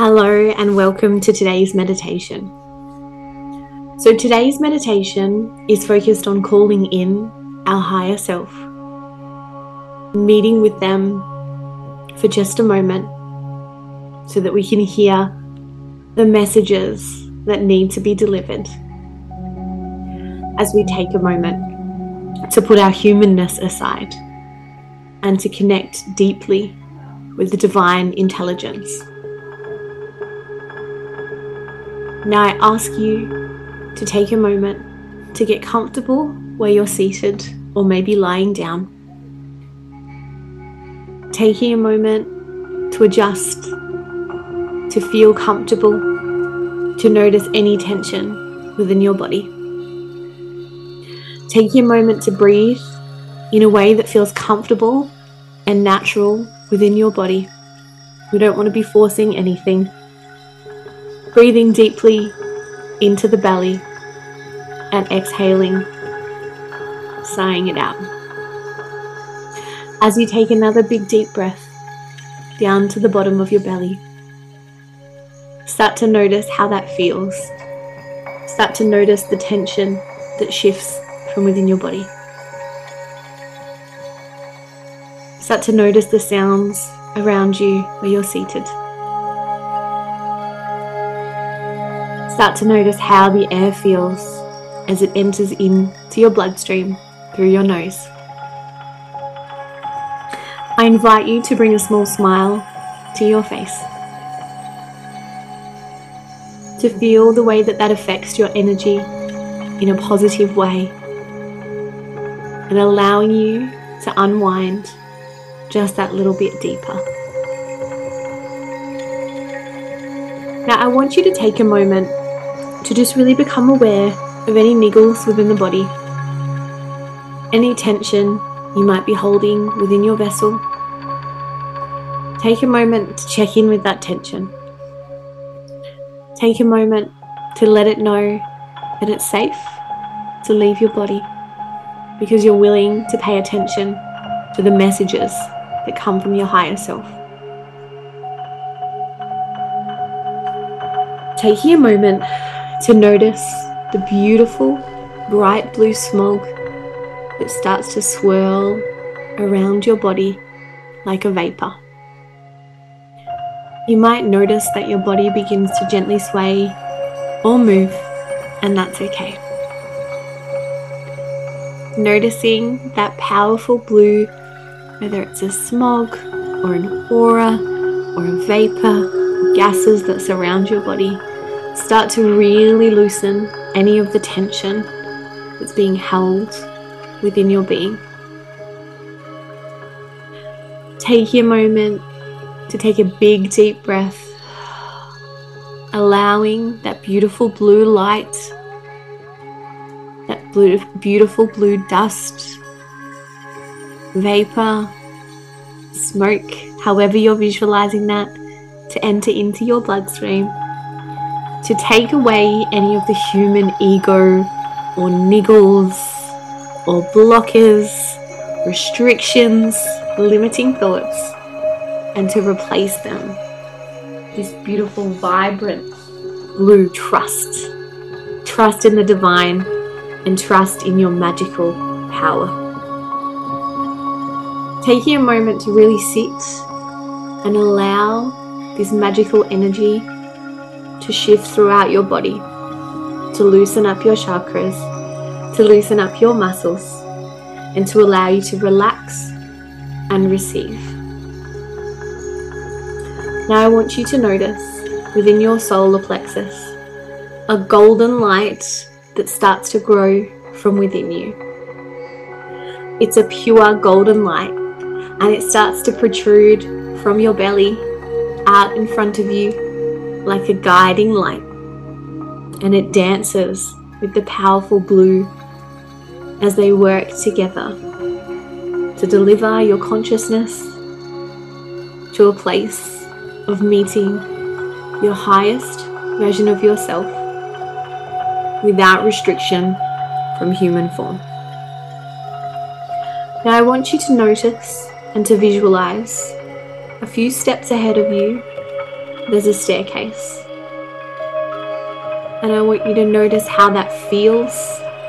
Hello, and welcome to today's meditation. So, today's meditation is focused on calling in our higher self, meeting with them for just a moment so that we can hear the messages that need to be delivered as we take a moment to put our humanness aside and to connect deeply with the divine intelligence. Now, I ask you to take a moment to get comfortable where you're seated or maybe lying down. Taking a moment to adjust, to feel comfortable, to notice any tension within your body. Taking a moment to breathe in a way that feels comfortable and natural within your body. We don't want to be forcing anything. Breathing deeply into the belly and exhaling, sighing it out. As you take another big deep breath down to the bottom of your belly, start to notice how that feels. Start to notice the tension that shifts from within your body. Start to notice the sounds around you where you're seated. Start to notice how the air feels as it enters into your bloodstream through your nose. I invite you to bring a small smile to your face. To feel the way that that affects your energy in a positive way and allowing you to unwind just that little bit deeper. Now, I want you to take a moment to just really become aware of any niggles within the body, any tension you might be holding within your vessel. Take a moment to check in with that tension. Take a moment to let it know that it's safe to leave your body because you're willing to pay attention to the messages that come from your higher self. Taking a moment to notice the beautiful bright blue smog that starts to swirl around your body like a vapor. You might notice that your body begins to gently sway or move, and that's okay. Noticing that powerful blue whether it's a smog or an aura or a vapor, gases that surround your body, start to really loosen any of the tension that's being held within your being. Take your moment to take a big deep breath, allowing that beautiful blue light, that blue, beautiful blue dust vapor, smoke, however you're visualizing that, to enter into your bloodstream, to take away any of the human ego or niggles or blockers, restrictions, limiting thoughts, and to replace them. With this beautiful, vibrant blue trust. Trust in the divine and trust in your magical power taking a moment to really sit and allow this magical energy to shift throughout your body, to loosen up your chakras, to loosen up your muscles, and to allow you to relax and receive. Now, I want you to notice within your solar plexus a golden light that starts to grow from within you. It's a pure golden light and it starts to protrude from your belly out in front of you like a guiding light. And it dances with the powerful blue as they work together to deliver your consciousness to a place of meeting your highest version of yourself without restriction from human form. Now, I want you to notice and to visualize a few steps ahead of you there's a staircase. And I want you to notice how that feels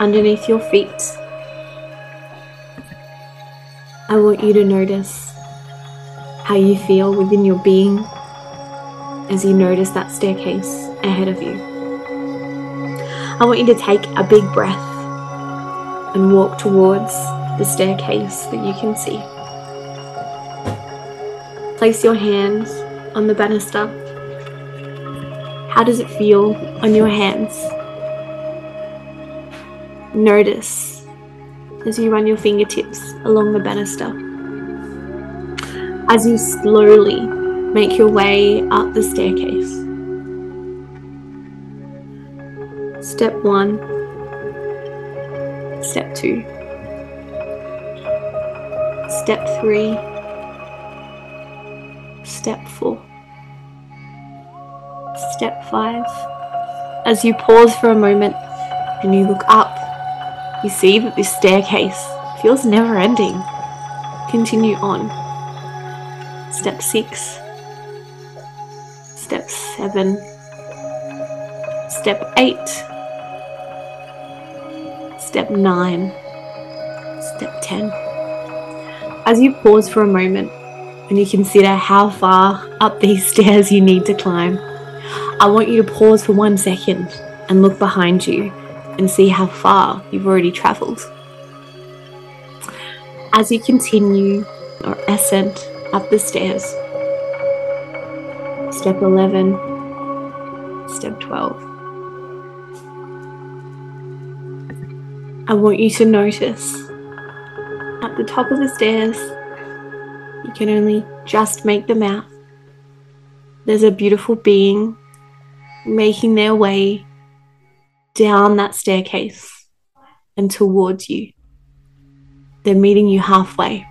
underneath your feet. I want you to notice how you feel within your being as you notice that staircase ahead of you. I want you to take a big breath and walk towards the staircase that you can see. Place your hands on the banister. How does it feel on your hands? Notice as you run your fingertips along the banister. As you slowly make your way up the staircase. Step one, step two, step three, step four, step five. As you pause for a moment and you look up, you see that this staircase feels never ending. Continue on. Step six, step seven, step eight, step nine, step 10. As you pause for a moment and you consider how far up these stairs you need to climb, I want you to pause for one second and look behind you and see how far you've already travelled. As you continue your ascent up the stairs, step 11, step 12. I want you to notice at the top of the stairs, you can only just make them out. There's a beautiful being making their way down that staircase and towards you. They're meeting you halfway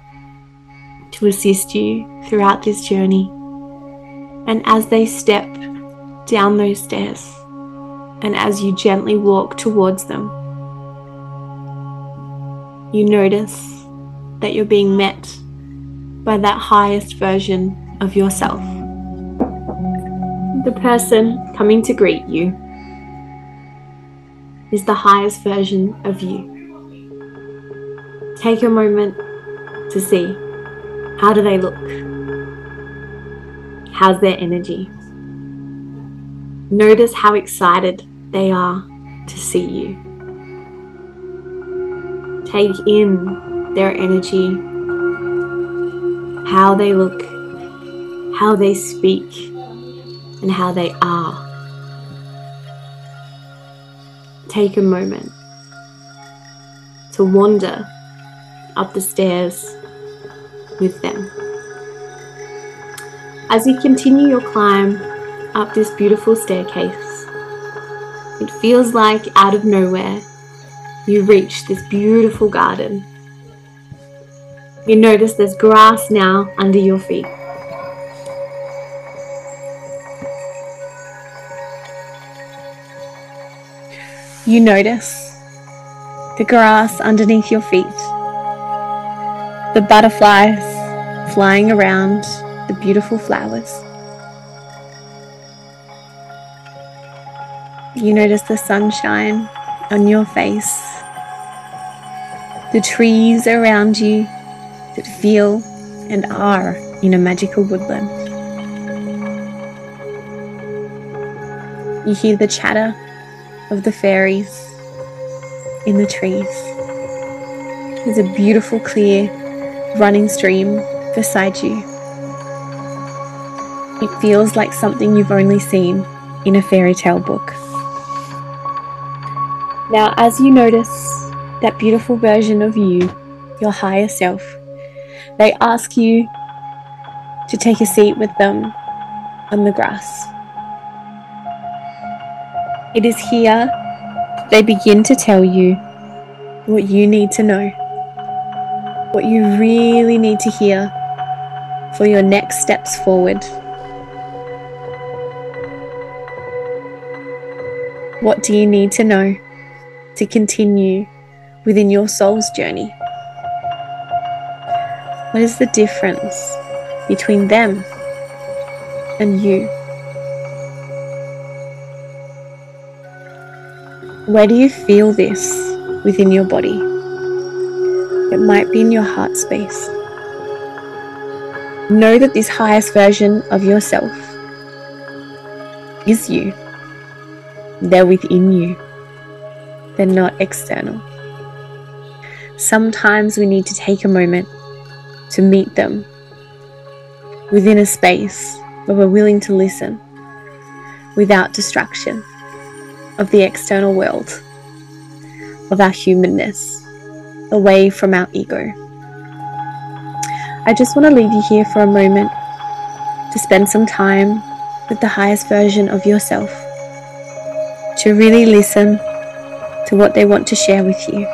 to assist you throughout this journey. And as they step down those stairs, and as you gently walk towards them, you notice that you're being met by that highest version of yourself. The person coming to greet you is the highest version of you. Take a moment to see how do they look? How's their energy? Notice how excited they are to see you. Take in their energy, how they look, how they speak, and how they are. Take a moment to wander up the stairs with them. As you continue your climb up this beautiful staircase, it feels like out of nowhere you reach this beautiful garden. You notice there's grass now under your feet. You notice the grass underneath your feet, the butterflies flying around the beautiful flowers. You notice the sunshine on your face, the trees around you that feel and are in a magical woodland. You hear the chatter of the fairies in the trees. There's a beautiful, clear, running stream beside you. It feels like something you've only seen in a fairy tale book. Now, as you notice that beautiful version of you, your higher self, they ask you to take a seat with them on the grass. It is here they begin to tell you what you need to know, what you really need to hear for your next steps forward. What do you need to know to continue within your soul's journey? What is the difference between them and you? Where do you feel this within your body? It might be in your heart space. Know that this highest version of yourself is you. They're within you, they're not external. Sometimes we need to take a moment to meet them within a space where we're willing to listen without distraction of the external world, of our humanness, away from our ego. I just want to leave you here for a moment to spend some time with the highest version of yourself, to really listen to what they want to share with you.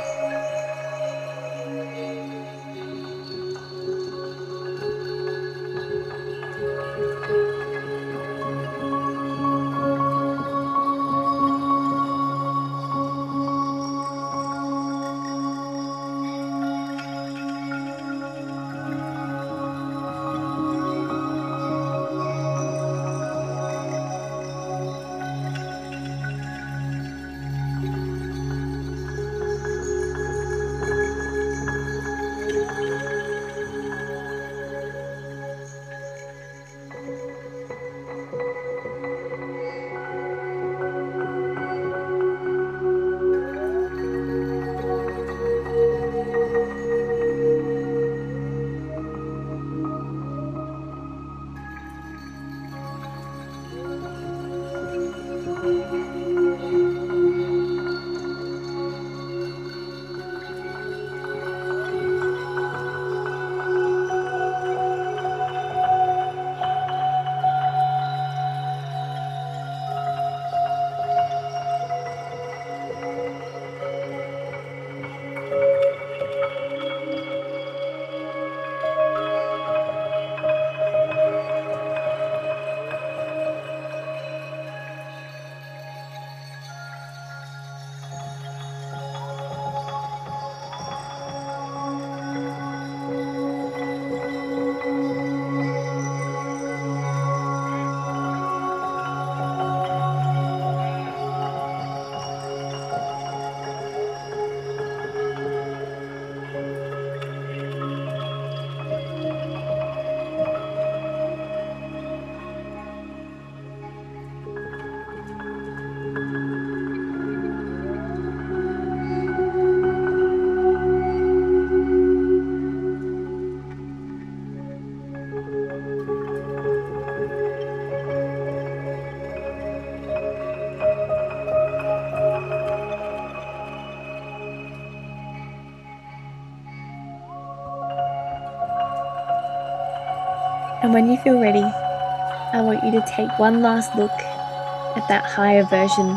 And when you feel ready, I want you to take one last look at that higher version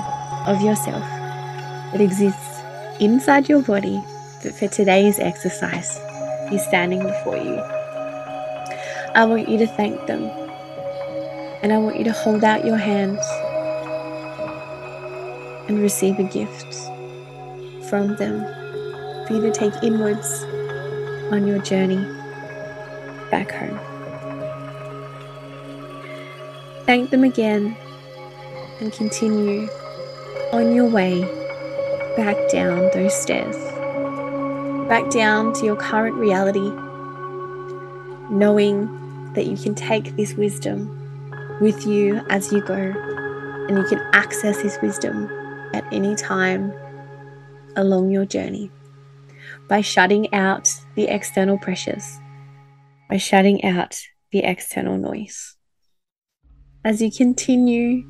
of yourself that exists inside your body, but for today's exercise is standing before you. I want you to thank them. And I want you to hold out your hands and receive a gift from them for you to take inwards on your journey back home. Thank them again and continue on your way back down those stairs, back down to your current reality, knowing that you can take this wisdom with you as you go and you can access this wisdom at any time along your journey. By shutting out the external pressures, by shutting out the external noise as you continue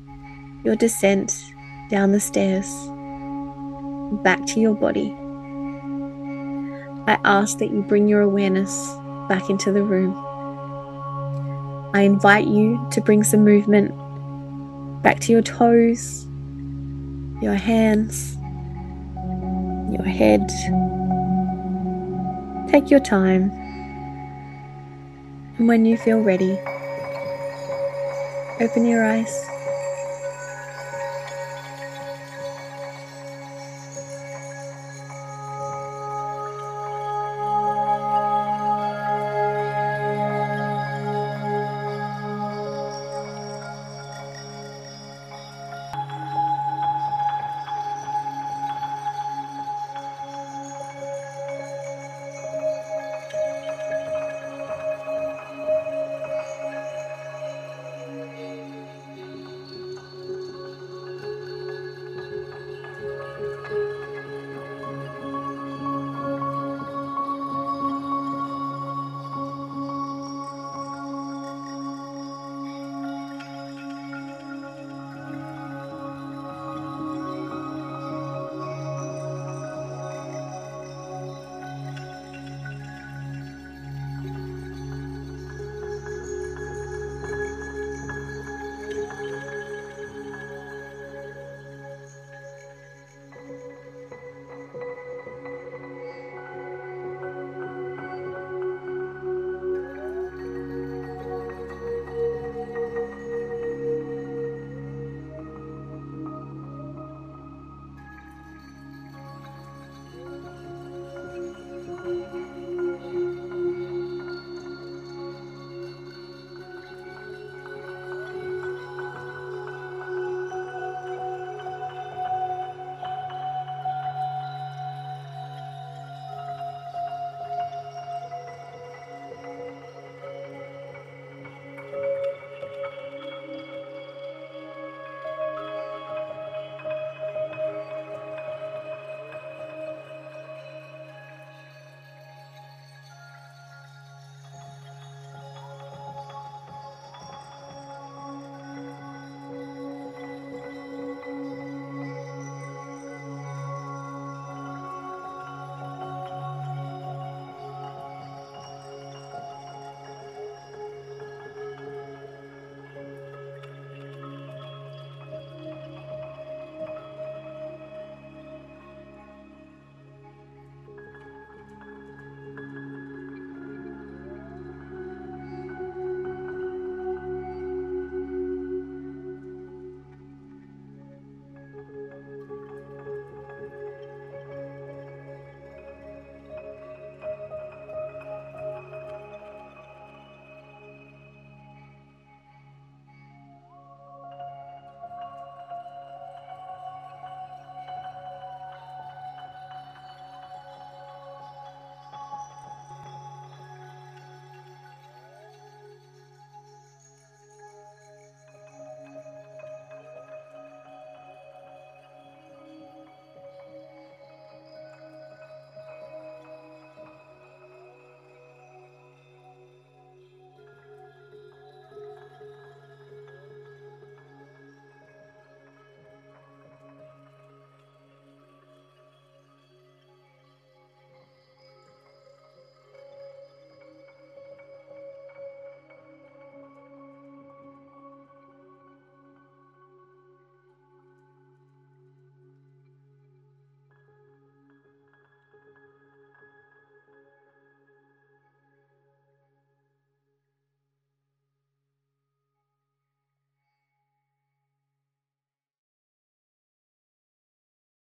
your descent down the stairs back to your body. I ask that you bring your awareness back into the room. I invite you to bring some movement back to your toes, your hands, your head. Take your time. And when you feel ready, Open your eyes.